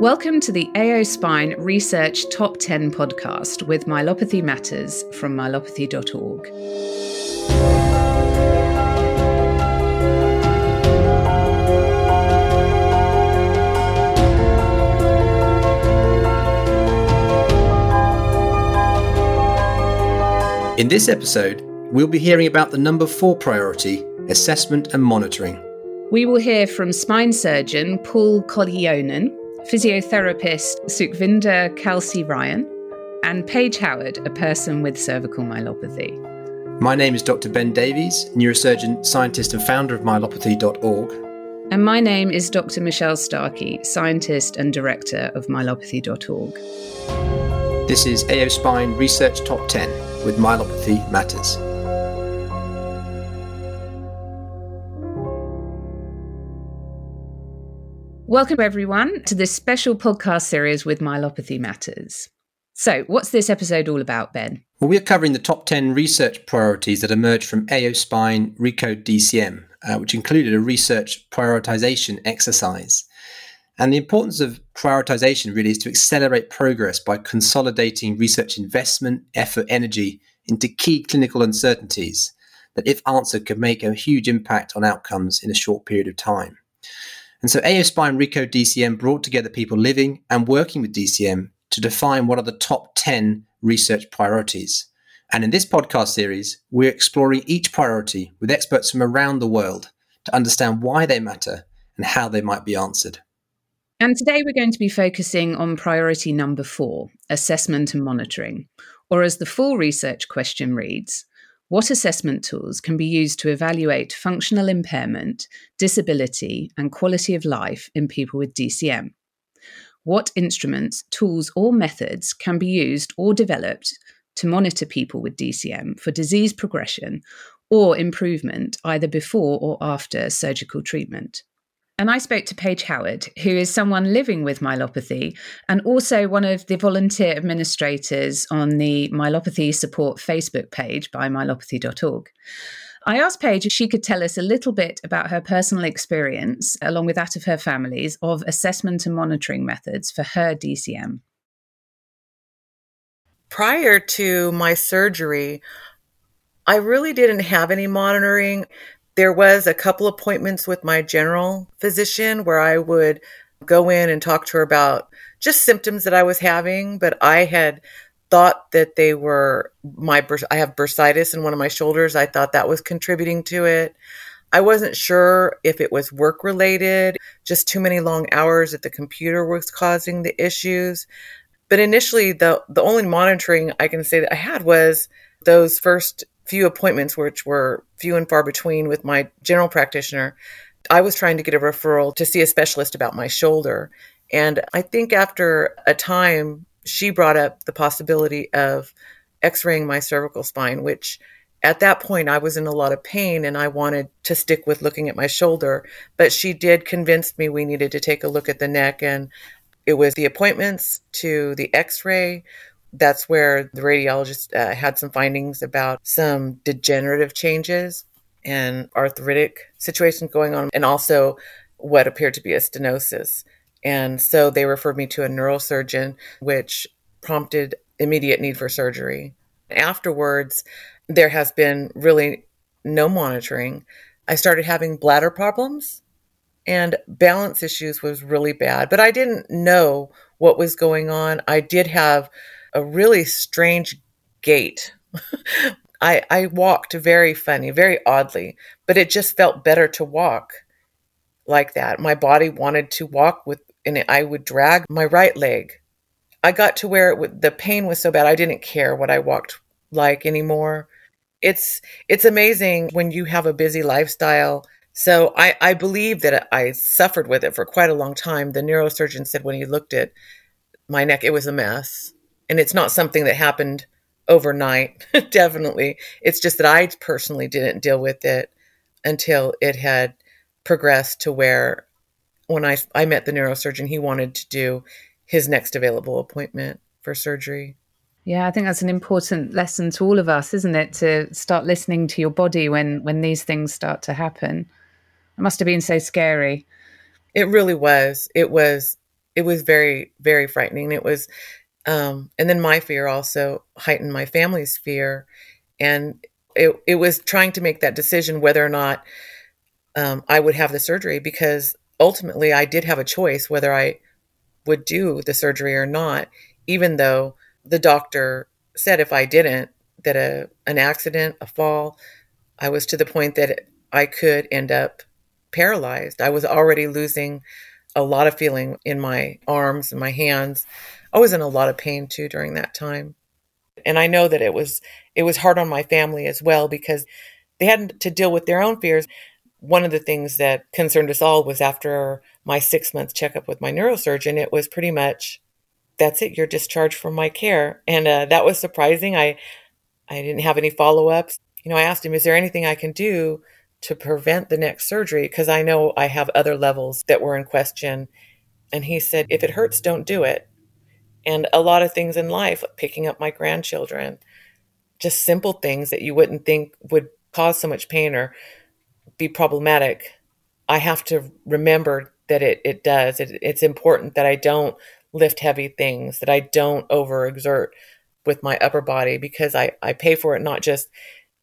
Welcome to the AO Spine Research Top 10 podcast with Myelopathy Matters from myelopathy.org. In this episode, we'll be hearing about the number four priority assessment and monitoring. We will hear from spine surgeon Paul Koljonen physiotherapist Sukhvinder Kalsi Ryan, and Paige Howard, a person with cervical myelopathy. My name is Dr. Ben Davies, neurosurgeon, scientist, and founder of myelopathy.org. And my name is Dr. Michelle Starkey, scientist and director of myelopathy.org. This is AO Spine Research Top 10 with Myelopathy Matters. Welcome, everyone, to this special podcast series with Myelopathy Matters. So, what's this episode all about, Ben? Well, we're covering the top 10 research priorities that emerged from AO Spine Recode DCM, uh, which included a research prioritization exercise. And the importance of prioritization really is to accelerate progress by consolidating research investment, effort, energy into key clinical uncertainties that, if answered, could make a huge impact on outcomes in a short period of time. And so AO and Recode DCM brought together people living and working with DCM to define what are the top 10 research priorities. And in this podcast series, we're exploring each priority with experts from around the world to understand why they matter and how they might be answered. And today we're going to be focusing on priority number four assessment and monitoring, or as the full research question reads, what assessment tools can be used to evaluate functional impairment, disability, and quality of life in people with DCM? What instruments, tools, or methods can be used or developed to monitor people with DCM for disease progression or improvement either before or after surgical treatment? And I spoke to Paige Howard, who is someone living with myelopathy and also one of the volunteer administrators on the Myelopathy Support Facebook page by myelopathy.org. I asked Paige if she could tell us a little bit about her personal experience, along with that of her family's, of assessment and monitoring methods for her DCM. Prior to my surgery, I really didn't have any monitoring. There was a couple appointments with my general physician where I would go in and talk to her about just symptoms that I was having, but I had thought that they were my I have bursitis in one of my shoulders. I thought that was contributing to it. I wasn't sure if it was work related, just too many long hours at the computer was causing the issues. But initially the the only monitoring I can say that I had was those first few appointments, which were few and far between with my general practitioner, I was trying to get a referral to see a specialist about my shoulder. And I think after a time, she brought up the possibility of x raying my cervical spine, which at that point I was in a lot of pain and I wanted to stick with looking at my shoulder. But she did convince me we needed to take a look at the neck. And it was the appointments to the x ray that's where the radiologist uh, had some findings about some degenerative changes and arthritic situations going on, and also what appeared to be a stenosis. And so they referred me to a neurosurgeon, which prompted immediate need for surgery. Afterwards, there has been really no monitoring. I started having bladder problems and balance issues was really bad, but I didn't know what was going on. I did have a really strange gait. I, I walked very funny, very oddly, but it just felt better to walk like that. My body wanted to walk with, and I would drag my right leg. I got to where it the pain was so bad I didn't care what I walked like anymore. It's it's amazing when you have a busy lifestyle. So I, I believe that I suffered with it for quite a long time. The neurosurgeon said when he looked at my neck, it was a mess and it's not something that happened overnight definitely. It's just that i personally didn't deal with it until it had progressed to where when i i met the neurosurgeon he wanted to do his next available appointment for surgery. Yeah i think that's an important lesson to all of us isn't it? To start listening to your body when when these things start to happen. It must have been so scary. It really was. It was it was very, very frightening. It was, um, and then my fear also heightened my family's fear. And it, it was trying to make that decision whether or not um, I would have the surgery because ultimately I did have a choice whether I would do the surgery or not, even though the doctor said if I didn't, that a an accident, a fall, I was to the point that I could end up paralyzed. I was already losing a lot of feeling in my arms and my hands. I was in a lot of pain too during that time. And I know that it was it was hard on my family as well because they had to deal with their own fears. One of the things that concerned us all was after my 6 month checkup with my neurosurgeon, it was pretty much that's it, you're discharged from my care. And uh, that was surprising. I I didn't have any follow-ups. You know, I asked him, is there anything I can do to prevent the next surgery because I know I have other levels that were in question. And he said, if it hurts, don't do it. And a lot of things in life, like picking up my grandchildren, just simple things that you wouldn't think would cause so much pain or be problematic. I have to remember that it, it does. It, it's important that I don't lift heavy things, that I don't overexert with my upper body because I, I pay for it not just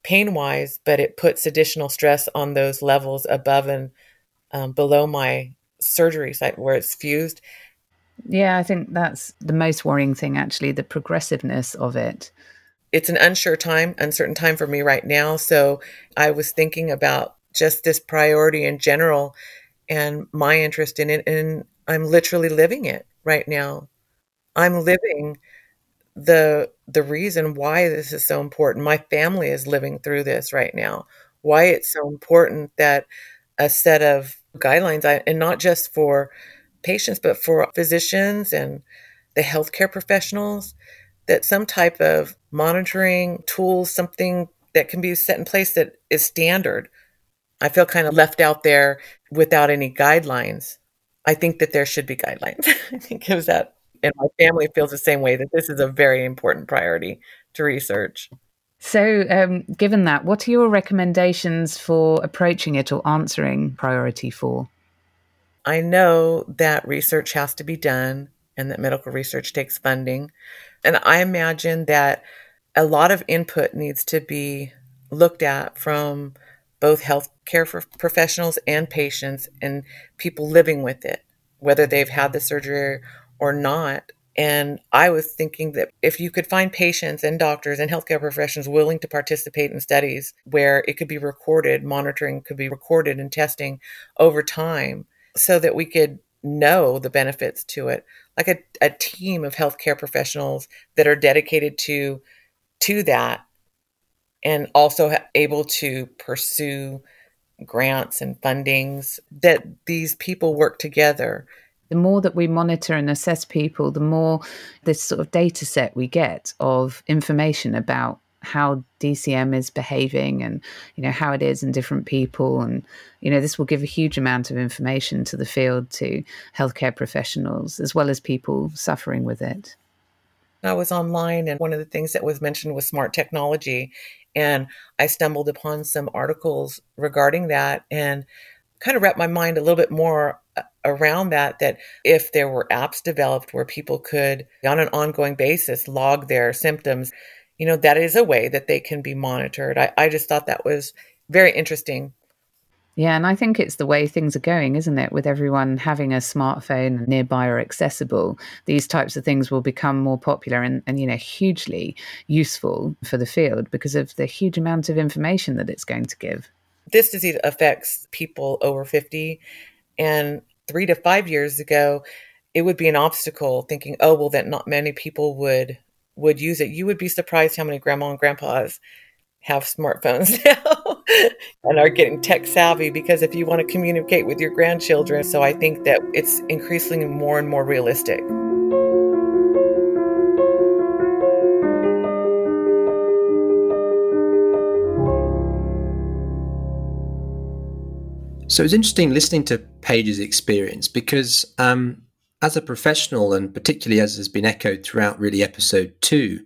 pain wise, but it puts additional stress on those levels above and um, below my surgery site where it's fused. Yeah, I think that's the most worrying thing, actually, the progressiveness of it. It's an unsure time, uncertain time for me right now. So I was thinking about just this priority in general and my interest in it. And I'm literally living it right now. I'm living the the reason why this is so important. My family is living through this right now. Why it's so important that a set of guidelines, and not just for patients, but for physicians and the healthcare professionals, that some type of monitoring tools, something that can be set in place that is standard. I feel kind of left out there without any guidelines. I think that there should be guidelines. I think it was that and my family feels the same way that this is a very important priority to research. So, um, given that, what are your recommendations for approaching it or answering priority four? I know that research has to be done and that medical research takes funding. And I imagine that a lot of input needs to be looked at from both healthcare professionals and patients and people living with it, whether they've had the surgery or not. And I was thinking that if you could find patients and doctors and healthcare professionals willing to participate in studies where it could be recorded, monitoring could be recorded and testing over time so that we could know the benefits to it, like a, a team of healthcare professionals that are dedicated to to that and also able to pursue grants and fundings that these people work together. The more that we monitor and assess people, the more this sort of data set we get of information about how DCM is behaving and you know how it is in different people and you know this will give a huge amount of information to the field to healthcare professionals as well as people suffering with it. I was online and one of the things that was mentioned was smart technology and I stumbled upon some articles regarding that and kind of wrapped my mind a little bit more uh, around that that if there were apps developed where people could on an ongoing basis log their symptoms you know that is a way that they can be monitored i, I just thought that was very interesting yeah, and I think it's the way things are going, isn't it? With everyone having a smartphone nearby or accessible, these types of things will become more popular and, and, you know, hugely useful for the field because of the huge amount of information that it's going to give. This disease affects people over 50. And three to five years ago, it would be an obstacle thinking, oh, well, that not many people would would use it. You would be surprised how many grandma and grandpas have smartphones now and are getting tech savvy because if you want to communicate with your grandchildren, so I think that it's increasingly more and more realistic. So it's interesting listening to Paige's experience because, um, as a professional, and particularly as has been echoed throughout really episode two,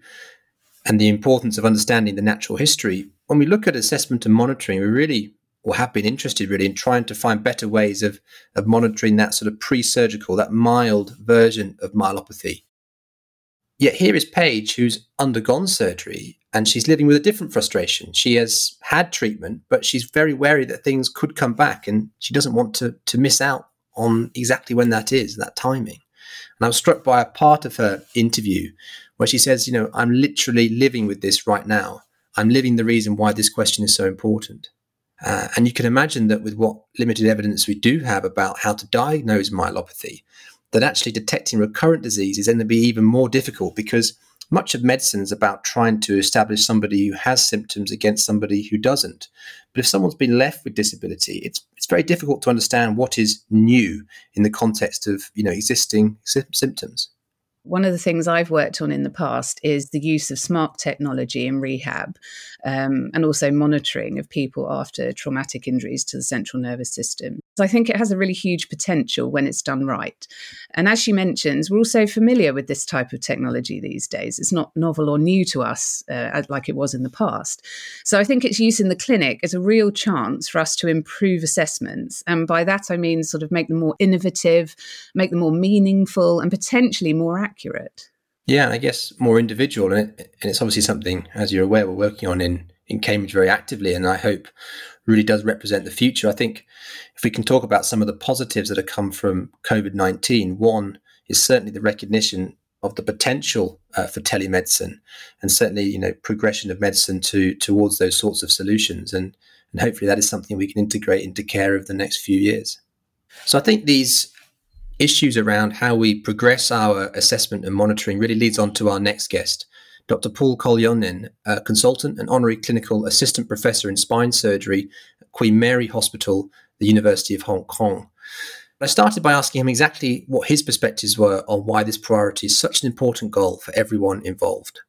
and the importance of understanding the natural history, when we look at assessment and monitoring, we really or have been interested really in trying to find better ways of, of monitoring that sort of pre surgical, that mild version of myelopathy. Yet here is Paige, who's undergone surgery and she's living with a different frustration. She has had treatment, but she's very wary that things could come back and she doesn't want to, to miss out on exactly when that is, that timing. And I was struck by a part of her interview where she says, You know, I'm literally living with this right now. I'm living the reason why this question is so important. Uh, and you can imagine that with what limited evidence we do have about how to diagnose myelopathy, that actually detecting recurrent disease is going to be even more difficult because much of medicine is about trying to establish somebody who has symptoms against somebody who doesn't. But if someone's been left with disability, it's it's very difficult to understand what is new in the context of you know existing sy- symptoms. One of the things I've worked on in the past is the use of smart technology in rehab um, and also monitoring of people after traumatic injuries to the central nervous system. So I think it has a really huge potential when it's done right. And as she mentions, we're also familiar with this type of technology these days. It's not novel or new to us uh, like it was in the past. So I think its use in the clinic is a real chance for us to improve assessments. And by that, I mean sort of make them more innovative, make them more meaningful, and potentially more accurate. Yeah, I guess more individual, and, it, and it's obviously something, as you're aware, we're working on in in Cambridge very actively, and I hope really does represent the future. I think if we can talk about some of the positives that have come from COVID 19, one is certainly the recognition of the potential uh, for telemedicine and certainly you know progression of medicine to towards those sorts of solutions and and hopefully that is something we can integrate into care over the next few years so i think these issues around how we progress our assessment and monitoring really leads on to our next guest Dr. Paul Koljonen, a consultant and honorary clinical assistant professor in spine surgery at Queen Mary Hospital, the University of Hong Kong. I started by asking him exactly what his perspectives were on why this priority is such an important goal for everyone involved.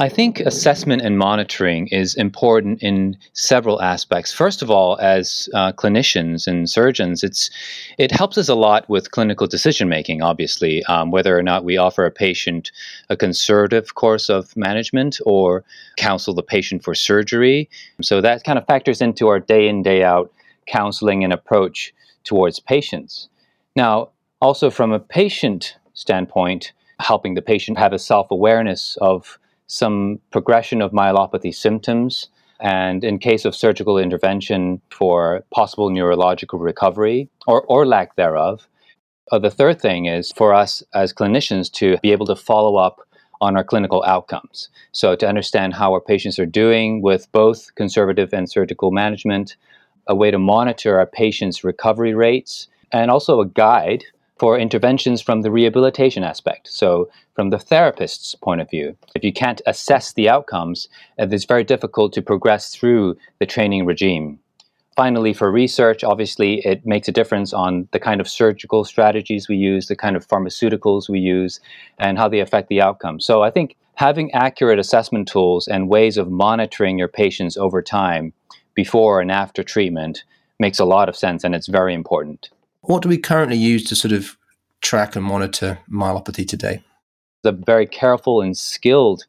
I think assessment and monitoring is important in several aspects. First of all, as uh, clinicians and surgeons, it's it helps us a lot with clinical decision making. Obviously, um, whether or not we offer a patient a conservative course of management or counsel the patient for surgery, so that kind of factors into our day in day out counseling and approach towards patients. Now, also from a patient standpoint, helping the patient have a self awareness of some progression of myelopathy symptoms, and in case of surgical intervention for possible neurological recovery or, or lack thereof. Uh, the third thing is for us as clinicians to be able to follow up on our clinical outcomes. So, to understand how our patients are doing with both conservative and surgical management, a way to monitor our patients' recovery rates, and also a guide for interventions from the rehabilitation aspect. So, from the therapist's point of view, if you can't assess the outcomes, it's very difficult to progress through the training regime. Finally, for research, obviously, it makes a difference on the kind of surgical strategies we use, the kind of pharmaceuticals we use, and how they affect the outcome. So, I think having accurate assessment tools and ways of monitoring your patients over time before and after treatment makes a lot of sense and it's very important. What do we currently use to sort of track and monitor myelopathy today? The very careful and skilled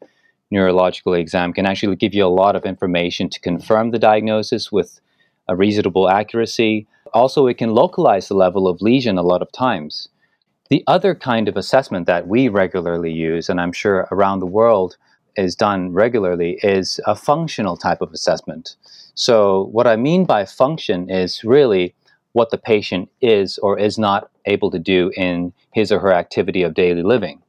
neurological exam can actually give you a lot of information to confirm the diagnosis with a reasonable accuracy. Also, it can localize the level of lesion a lot of times. The other kind of assessment that we regularly use, and I'm sure around the world is done regularly, is a functional type of assessment. So, what I mean by function is really what the patient is or is not able to do in his or her activity of daily living.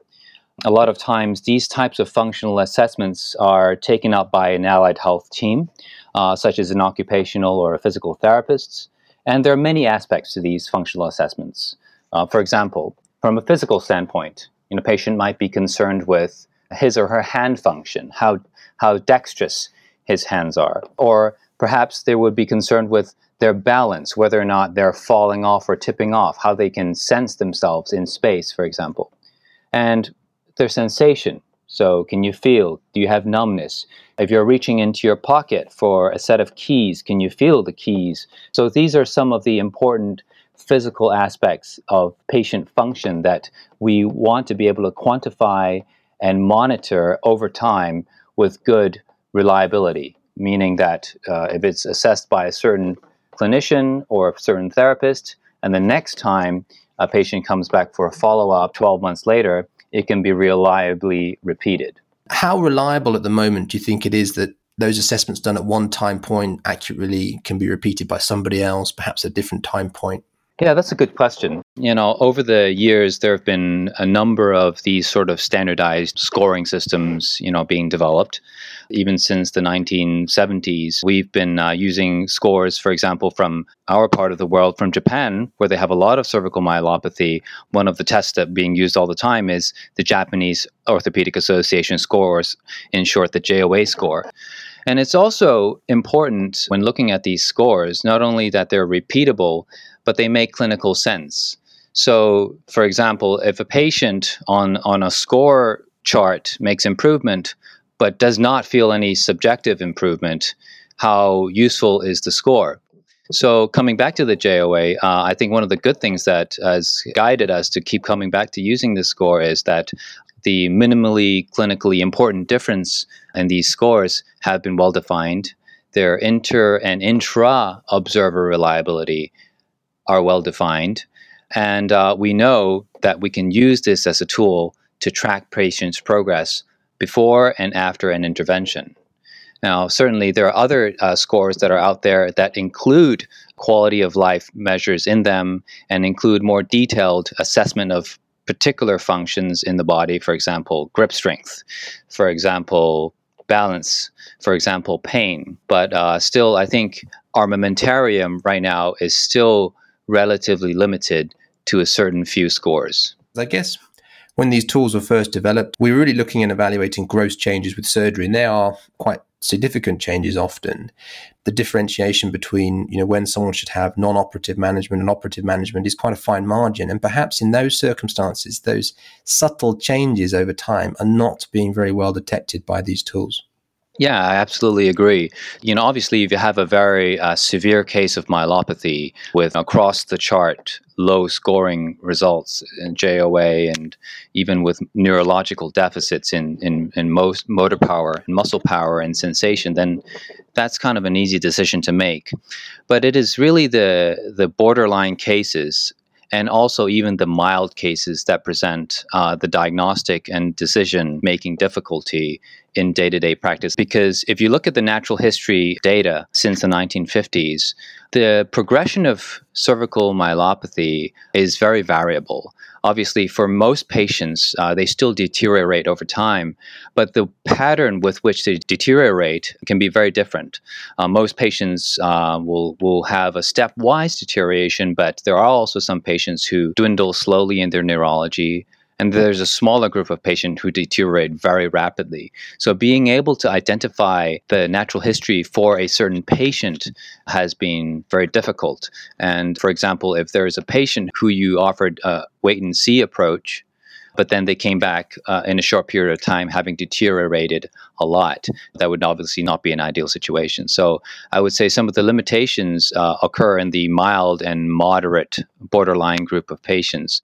A lot of times, these types of functional assessments are taken up by an allied health team, uh, such as an occupational or a physical therapist. And there are many aspects to these functional assessments. Uh, for example, from a physical standpoint, you know, a patient might be concerned with his or her hand function, how, how dexterous his hands are, or perhaps they would be concerned with their balance, whether or not they're falling off or tipping off, how they can sense themselves in space, for example. And their sensation. So, can you feel? Do you have numbness? If you're reaching into your pocket for a set of keys, can you feel the keys? So, these are some of the important physical aspects of patient function that we want to be able to quantify and monitor over time with good reliability meaning that uh, if it's assessed by a certain clinician or a certain therapist, and the next time a patient comes back for a follow up 12 months later, it can be reliably repeated. How reliable at the moment do you think it is that those assessments done at one time point accurately can be repeated by somebody else, perhaps a different time point? Yeah, that's a good question. You know, over the years, there have been a number of these sort of standardized scoring systems, you know, being developed. Even since the 1970s, we've been uh, using scores, for example, from our part of the world, from Japan, where they have a lot of cervical myelopathy. One of the tests that being used all the time is the Japanese Orthopedic Association scores, in short, the JOA score. And it's also important when looking at these scores, not only that they're repeatable, but they make clinical sense. So, for example, if a patient on, on a score chart makes improvement, but does not feel any subjective improvement, how useful is the score? So, coming back to the JOA, uh, I think one of the good things that has guided us to keep coming back to using this score is that the minimally clinically important difference in these scores have been well defined. Their inter and intra observer reliability are well defined. And uh, we know that we can use this as a tool to track patients' progress before and after an intervention. Now, certainly, there are other uh, scores that are out there that include quality of life measures in them and include more detailed assessment of particular functions in the body, for example, grip strength, for example, balance, for example, pain. But uh, still, I think armamentarium right now is still relatively limited to a certain few scores. I guess when these tools were first developed, we were really looking and evaluating gross changes with surgery, and they are quite significant changes often. The differentiation between, you know, when someone should have non-operative management and operative management is quite a fine margin. And perhaps in those circumstances, those subtle changes over time are not being very well detected by these tools. Yeah, I absolutely agree. You know, obviously, if you have a very uh, severe case of myelopathy with across the chart low scoring results in JOA and even with neurological deficits in, in, in most motor power and muscle power and sensation, then that's kind of an easy decision to make. But it is really the, the borderline cases and also even the mild cases that present uh, the diagnostic and decision making difficulty in day to day practice. Because if you look at the natural history data since the 1950s, the progression of cervical myelopathy is very variable. Obviously, for most patients, uh, they still deteriorate over time, but the pattern with which they deteriorate can be very different. Uh, most patients uh, will, will have a stepwise deterioration, but there are also some patients who dwindle slowly in their neurology and there's a smaller group of patients who deteriorate very rapidly. So, being able to identify the natural history for a certain patient has been very difficult. And for example, if there is a patient who you offered a wait and see approach, but then they came back uh, in a short period of time having deteriorated a lot. That would obviously not be an ideal situation. So I would say some of the limitations uh, occur in the mild and moderate borderline group of patients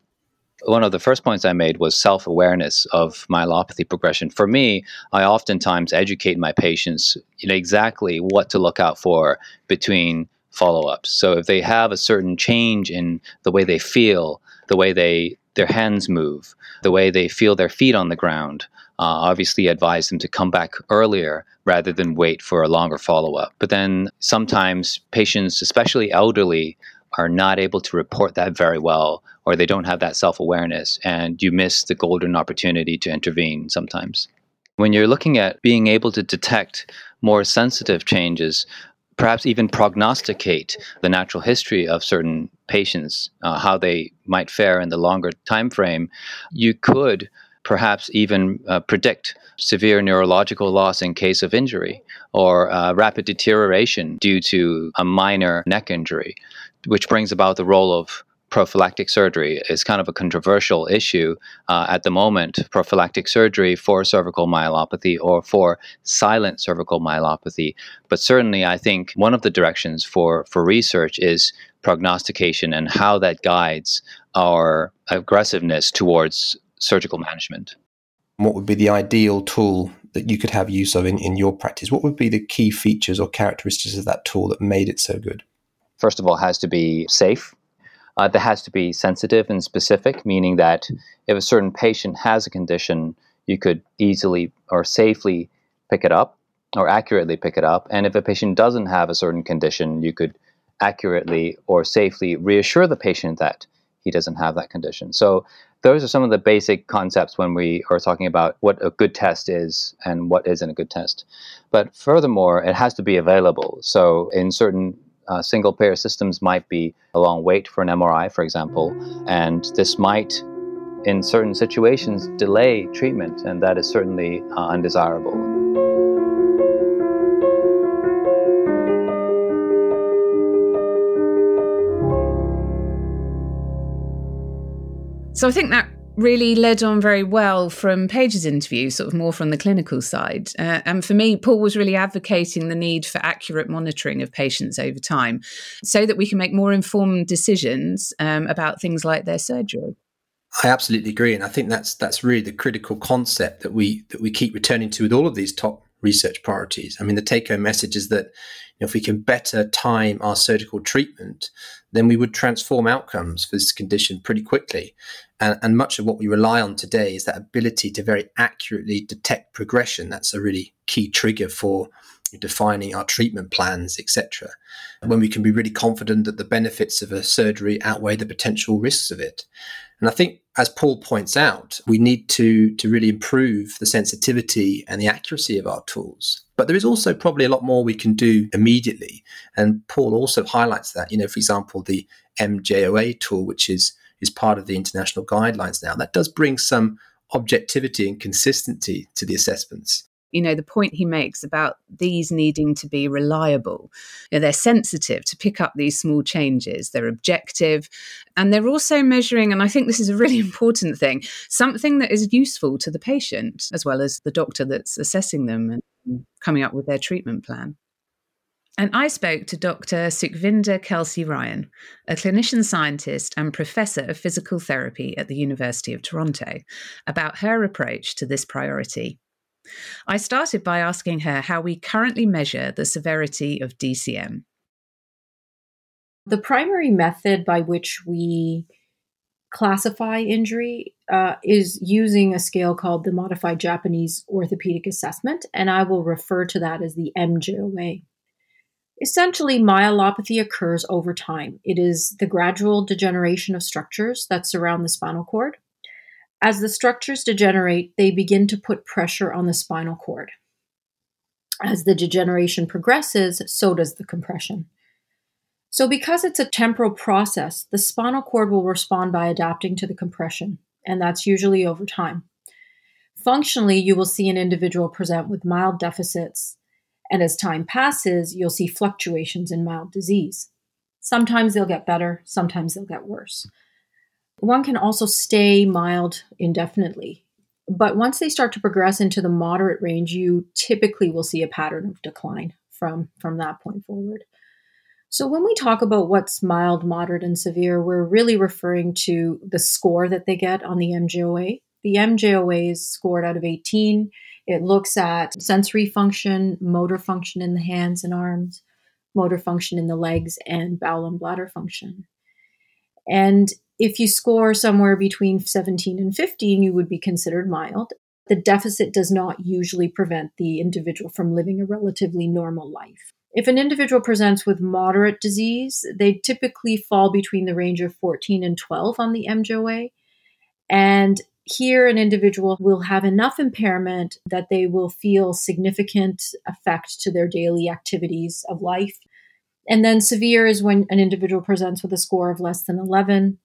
one of the first points I made was self awareness of myelopathy progression. For me, I oftentimes educate my patients exactly what to look out for between follow ups. So if they have a certain change in the way they feel, the way they their hands move, the way they feel their feet on the ground, uh, obviously advise them to come back earlier rather than wait for a longer follow up. But then sometimes patients, especially elderly, are not able to report that very well or they don't have that self awareness, and you miss the golden opportunity to intervene sometimes. When you're looking at being able to detect more sensitive changes, perhaps even prognosticate the natural history of certain patients, uh, how they might fare in the longer time frame, you could perhaps even uh, predict severe neurological loss in case of injury or uh, rapid deterioration due to a minor neck injury, which brings about the role of prophylactic surgery is kind of a controversial issue uh, at the moment. Prophylactic surgery for cervical myelopathy or for silent cervical myelopathy. But certainly, I think one of the directions for, for research is prognostication and how that guides our aggressiveness towards surgical management. What would be the ideal tool that you could have use of in, in your practice? What would be the key features or characteristics of that tool that made it so good? First of all, has to be safe. Uh, that has to be sensitive and specific, meaning that if a certain patient has a condition, you could easily or safely pick it up or accurately pick it up. And if a patient doesn't have a certain condition, you could accurately or safely reassure the patient that he doesn't have that condition. So those are some of the basic concepts when we are talking about what a good test is and what isn't a good test. But furthermore, it has to be available. So in certain uh, single payer systems might be a long wait for an MRI, for example, and this might, in certain situations, delay treatment, and that is certainly uh, undesirable. So I think that really led on very well from Paige's interview, sort of more from the clinical side. Uh, and for me, Paul was really advocating the need for accurate monitoring of patients over time so that we can make more informed decisions um, about things like their surgery. I absolutely agree, and I think that's that's really the critical concept that we that we keep returning to with all of these top research priorities. I mean, the take-home message is that if we can better time our surgical treatment, then we would transform outcomes for this condition pretty quickly. And, and, much of what we rely on today is that ability to very accurately detect progression. That's a really key trigger for defining our treatment plans, etc. When we can be really confident that the benefits of a surgery outweigh the potential risks of it. And I think, as Paul points out, we need to, to really improve the sensitivity and the accuracy of our tools. But there is also probably a lot more we can do immediately. And Paul also highlights that, you know, for example, the MJOA tool, which is, is part of the international guidelines now, that does bring some objectivity and consistency to the assessments you know the point he makes about these needing to be reliable you know, they're sensitive to pick up these small changes they're objective and they're also measuring and i think this is a really important thing something that is useful to the patient as well as the doctor that's assessing them and coming up with their treatment plan and I spoke to Dr. Sukhvinder Kalsi Ryan, a clinician scientist and professor of physical therapy at the University of Toronto, about her approach to this priority. I started by asking her how we currently measure the severity of DCM. The primary method by which we classify injury uh, is using a scale called the Modified Japanese Orthopedic Assessment, and I will refer to that as the MJOA. Essentially, myelopathy occurs over time. It is the gradual degeneration of structures that surround the spinal cord. As the structures degenerate, they begin to put pressure on the spinal cord. As the degeneration progresses, so does the compression. So, because it's a temporal process, the spinal cord will respond by adapting to the compression, and that's usually over time. Functionally, you will see an individual present with mild deficits, and as time passes, you'll see fluctuations in mild disease. Sometimes they'll get better, sometimes they'll get worse. One can also stay mild indefinitely. But once they start to progress into the moderate range, you typically will see a pattern of decline from, from that point forward. So, when we talk about what's mild, moderate, and severe, we're really referring to the score that they get on the MJOA. The MJOA is scored out of 18. It looks at sensory function, motor function in the hands and arms, motor function in the legs, and bowel and bladder function. And if you score somewhere between 17 and 15, you would be considered mild. The deficit does not usually prevent the individual from living a relatively normal life. If an individual presents with moderate disease, they typically fall between the range of 14 and 12 on the MJOA. And here, an individual will have enough impairment that they will feel significant effect to their daily activities of life. And then severe is when an individual presents with a score of less than 11.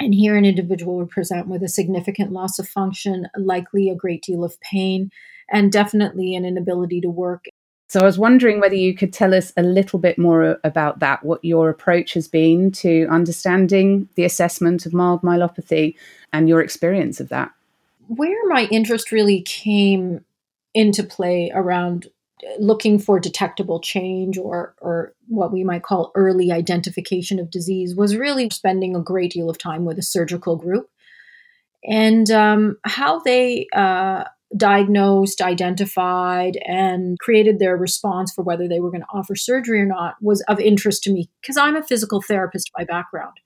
And here, an individual would present with a significant loss of function, likely a great deal of pain, and definitely an inability to work. So, I was wondering whether you could tell us a little bit more about that, what your approach has been to understanding the assessment of mild myelopathy and your experience of that. Where my interest really came into play around looking for detectable change or or what we might call early identification of disease was really spending a great deal of time with a surgical group and um, how they uh, diagnosed, identified, and created their response for whether they were going to offer surgery or not was of interest to me because I'm a physical therapist by background.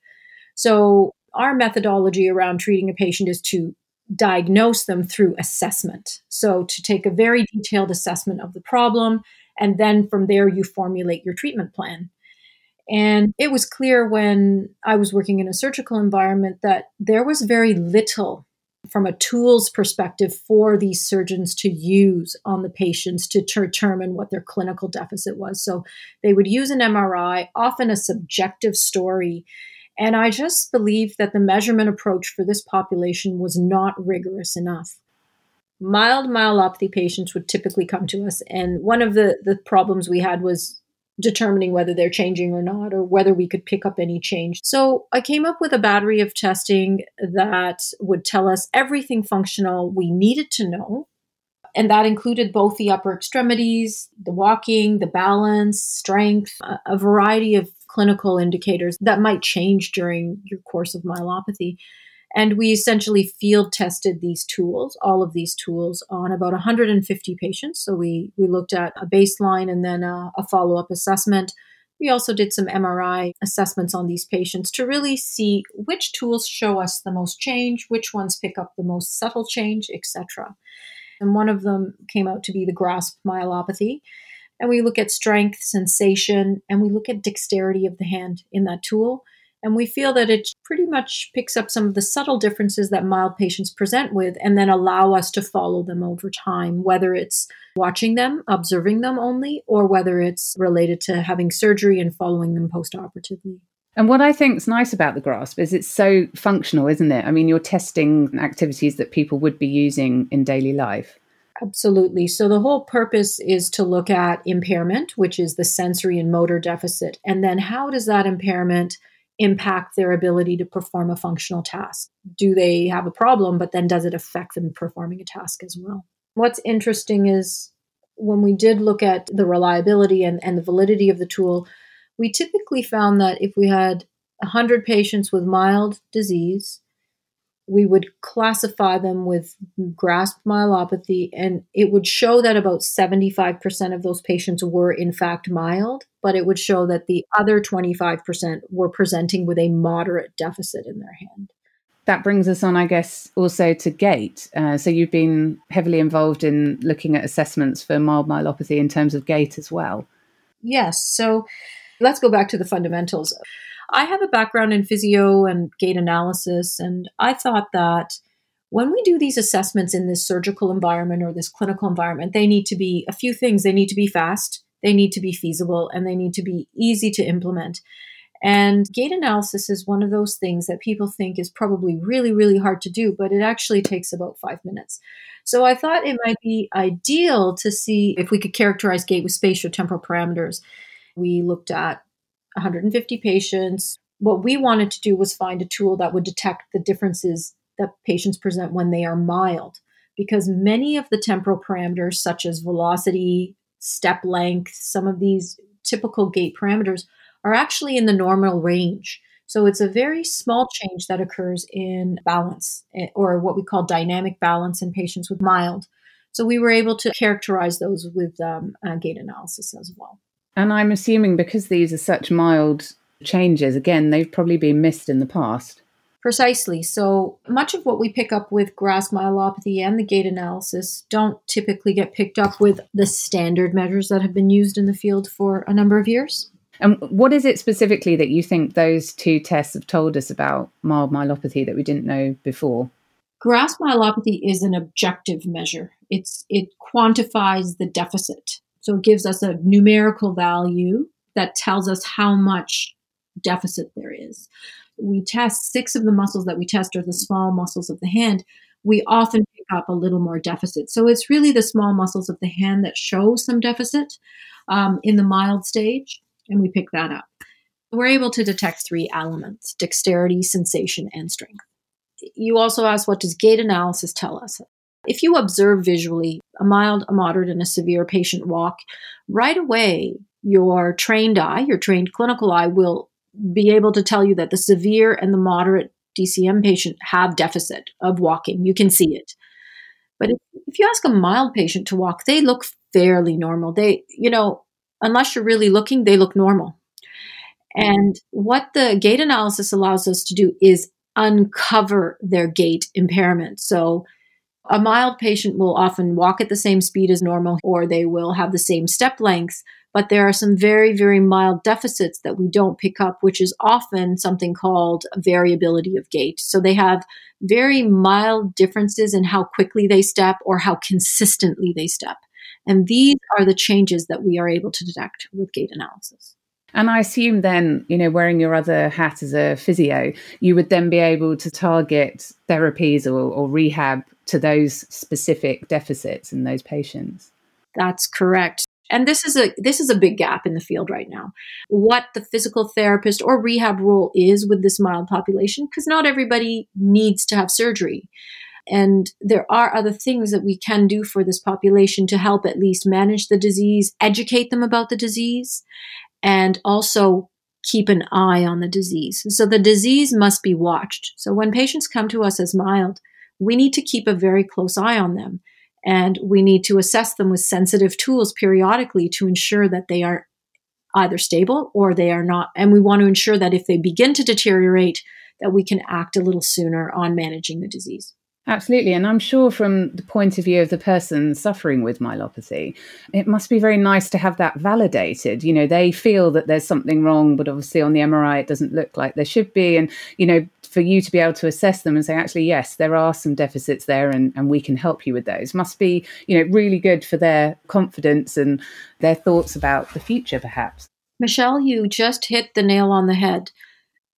So, our methodology around treating a patient is to diagnose them through assessment. So, to take a very detailed assessment of the problem, and then from there, you formulate your treatment plan. And it was clear when I was working in a surgical environment that there was very little from a tools perspective for these surgeons to use on the patients to determine what their clinical deficit was. So they would use an MRI, often a subjective story. And I just believe that the measurement approach for this population was not rigorous enough. Mild myelopathy patients would typically come to us, and one of the, the problems we had was determining whether they're changing or not, or whether we could pick up any change. So I came up with a battery of testing that would tell us everything functional we needed to know. And that included both the upper extremities, the walking, the balance, strength, a, variety of clinical indicators that might change during your course of myelopathy. And we essentially field tested these tools, all of these tools, on about 150 patients. So we, we looked at a baseline and then a, a follow up assessment. We also did some MRI assessments on these patients to really see which tools show us the most change, which ones pick up the most subtle change, etc. And one of them came out to be the GRASSP myelopathy. And we look at strength, sensation, and we look at dexterity of the hand in that tool. And we feel that it pretty much picks up some of the subtle differences that mild patients present with and then allow us to follow them over time, whether it's watching them, observing them only, or whether it's related to having surgery and following them postoperatively. And what I think is nice about the GRASSP is it's so functional, isn't it? I mean, you're testing activities that people would be using in daily life. Absolutely. So the whole purpose is to look at impairment, which is the sensory and motor deficit. And then how does that impairment impact their ability to perform a functional task? Do they have a problem, but then does it affect them performing a task as well? What's interesting is when we did look at the reliability and, and the validity of the tool, we typically found that if we had 100 patients with mild disease we would classify them with GRASSP myelopathy, and it would show that about 75% of those patients were in fact mild, but it would show that the other 25% were presenting with a moderate deficit in their hand. That brings us on, I guess, also to gait. Uh, so you've been heavily involved in looking at assessments for mild myelopathy in terms of gait as well. Yes. So let's go back to the fundamentals. I have a background in physio and gait analysis, and I thought that when we do these assessments in this surgical environment or this clinical environment, they need to be a few things. They need to be fast, they need to be feasible, and they need to be easy to implement. And gait analysis is one of those things that people think is probably really, really hard to do, but it actually takes about five minutes. So I thought it might be ideal to see if we could characterize gait with spatial temporal parameters. We looked at 150 patients. What we wanted to do was find a tool that would detect the differences that patients present when they are mild, because many of the temporal parameters, such as velocity, step length, some of these typical gait parameters, are actually in the normal range. So it's a very small change that occurs in balance, eh, or what we call dynamic balance in patients with mild. So we were able to characterize those with um, uh, gait analysis as well. And I'm assuming because these are such mild changes, again, they've probably been missed in the past. Precisely. So much of what we pick up with GRASSP myelopathy and the gait analysis don't typically get picked up with the standard measures that have been used in the field for a number of years. And what is it specifically that you think those two tests have told us about mild myelopathy that we didn't know before? GRASSP myelopathy is an objective measure. It's it quantifies the deficit. So it gives us a numerical value that tells us how much deficit there is. We test six of the muscles that we test are the small muscles of the hand. We often pick up a little more deficit. So it's really the small muscles of the hand that show some deficit um, in the mild stage, and we pick that up. We're able to detect three elements dexterity, sensation, and strength. You also asked, what does gait analysis tell us? If you observe visually a mild, a moderate, and a severe patient walk, right away, your trained eye, your trained clinical eye, will be able to tell you that the severe and the moderate DCM patient have deficit of walking. You can see it. But if, you ask a mild patient to walk, they look fairly normal. They, you know, unless you're really looking, they look normal. And what the gait analysis allows us to do is uncover their gait impairment. So a mild patient will often walk at the same speed as normal, or they will have the same step lengths, but there are some very, very mild deficits that we don't pick up, which is often something called variability of gait. So they have very mild differences in how quickly they step or how consistently they step. And these are the changes that we are able to detect with gait analysis. And I assume then, you know, wearing your other hat as a physio, you would then be able to target therapies or, or rehab to those specific deficits in those patients. That's correct. And this is a this is a big gap in the field right now. What the physical therapist or rehab role is with this mild population because not everybody needs to have surgery. And there are other things that we can do for this population to help at least manage the disease educate them about the disease and also keep an eye on the disease so the disease must be watched so when patients come to us as mild we need to keep a very close eye on them and we need to assess them with sensitive tools periodically to ensure that they are either stable or they are not. And we want to ensure that if they begin to deteriorate, that we can act a little sooner on managing the disease. Absolutely. And I'm sure from the point of view of the person suffering with myelopathy, it must be very nice to have that validated. You know, they feel that there's something wrong, but obviously on the MRI, it doesn't look like there should be. And, you know, for you to be able to assess them and say, actually, yes, there are some deficits there and, and we can help you with those must be, you know, really good for their confidence and their thoughts about the future, perhaps. Michelle, you just hit the nail on the head.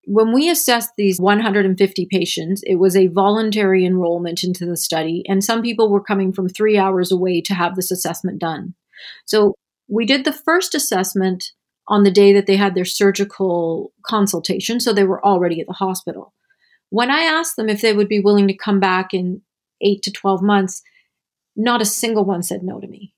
When we assessed these 150 patients, it was a voluntary enrollment into the study, and some people were coming from three hours away to have this assessment done. So we did the first assessment on the day that they had their surgical consultation, so they were already at the hospital. When I asked them if they would be willing to come back in eight to 12 months, not a single one said no to me.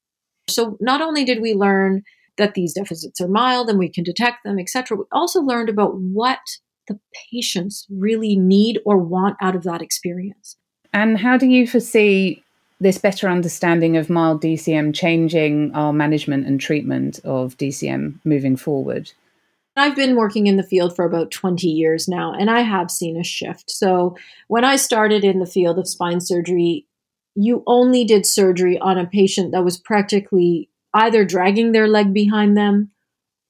So not only did we learn that these deficits are mild and we can detect them, etc., we also learned about what the patients really need or want out of that experience. And how do you foresee this better understanding of mild DCM changing our management and treatment of DCM moving forward? I've been working in the field for about 20 years now, and I have seen a shift. So, when I started in the field of spine surgery, you only did surgery on a patient that was practically either dragging their leg behind them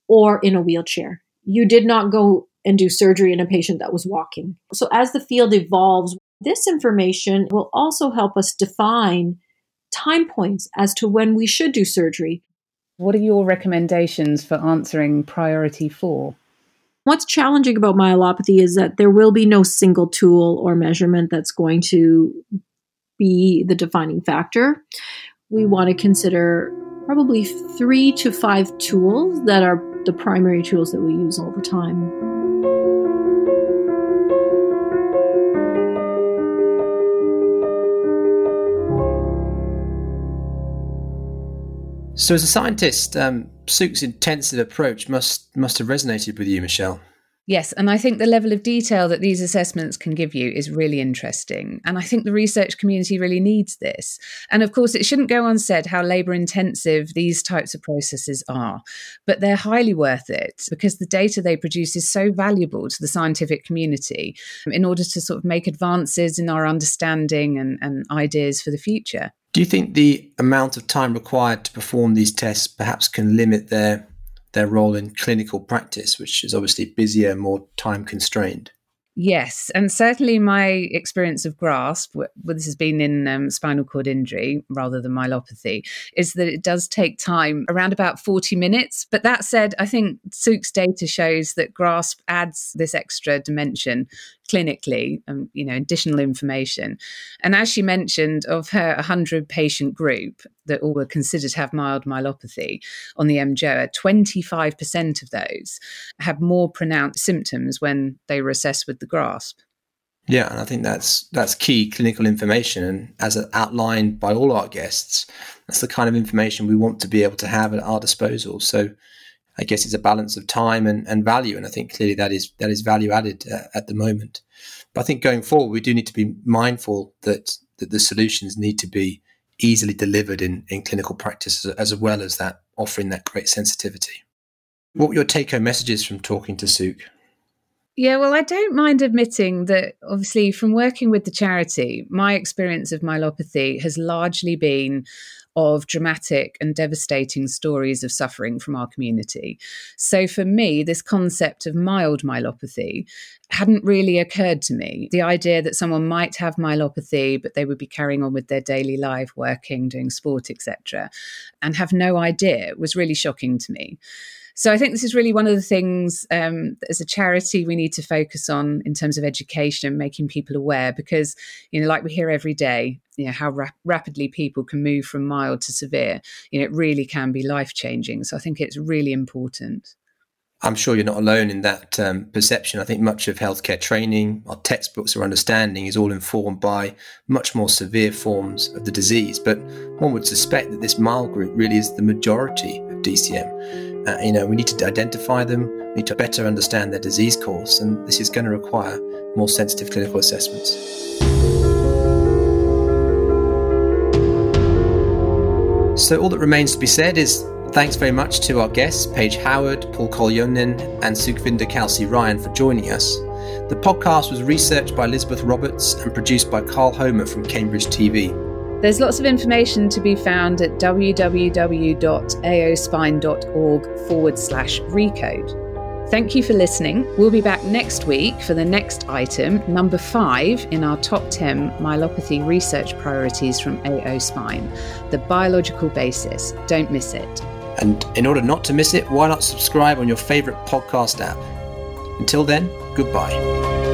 or in a wheelchair. You did not go and do surgery in a patient that was walking. So, as the field evolves, this information will also help us define time points as to when we should do surgery. What are your recommendations for answering priority four? What's challenging about myelopathy is that there will be no single tool or measurement that's going to be the defining factor. We want to consider probably three to five tools that are the primary tools that we use all the time. So, as a scientist, um, Suk's intensive approach must must have resonated with you, Michelle. Yes, and I think the level of detail that these assessments can give you is really interesting. And I think the research community really needs this. And of course, it shouldn't go unsaid how labour intensive these types of processes are, but they're highly worth it because the data they produce is so valuable to the scientific community in order to sort of make advances in our understanding and, and ideas for the future. Do you think the amount of time required to perform these tests perhaps can limit their their role in clinical practice, which is obviously busier, more time constrained? Yes, and certainly my experience of GRASSP, well, this has been in um, spinal cord injury rather than myelopathy, is that it does take time, around about 40 minutes. But that said, I think Suk's data shows that GRASSP adds this extra dimension clinically, um, you know, additional information. And as she mentioned, of her 100 patient group that all were considered to have mild myelopathy on the MJOA, 25% of those had more pronounced symptoms when they were assessed with the GRASSP. Yeah, and I think that's that's key clinical information, and as outlined by all our guests, that's the kind of information we want to be able to have at our disposal. So, I guess it's a balance of time and, and value, and I think clearly that is that is value added uh, at the moment. But I think going forward, we do need to be mindful that that the solutions need to be easily delivered in, in clinical practice as well as that offering that great sensitivity. What were your take home messages from talking to Suk? Yeah, well, I don't mind admitting that obviously from working with the charity, my experience of myelopathy has largely been of dramatic and devastating stories of suffering from our community. So for me, this concept of mild myelopathy hadn't really occurred to me. The idea that someone might have myelopathy, but they would be carrying on with their daily life, working, doing sport, etc., and have no idea was really shocking to me. So I think this is really one of the things um, as a charity we need to focus on in terms of education making people aware because, you know, like we hear every day, you know, how rap- rapidly people can move from mild to severe. You know, it really can be life changing. So I think it's really important. I'm sure you're not alone in that um, perception. I think much of healthcare training, our textbooks, our understanding is all informed by much more severe forms of the disease. But one would suspect that this mild group really is the majority of DCM. Uh, you know, we need to identify them, we need to better understand their disease course, and this is going to require more sensitive clinical assessments. So all that remains to be said is Thanks very much to our guests, Paige Howard, Paul Koljonen, and Sukhvinder Kalsi Ryan for joining us. The podcast was researched by Elizabeth Roberts and produced by Carl Homer from Cambridge TV. There's lots of information to be found at www.aospine.org forward slash recode. Thank you for listening. We'll be back next week for the next item, number five in our top 10 myelopathy research priorities from AO Spine the biological basis. Don't miss it. And in order not to miss it, why not subscribe on your favourite podcast app? Until then, goodbye.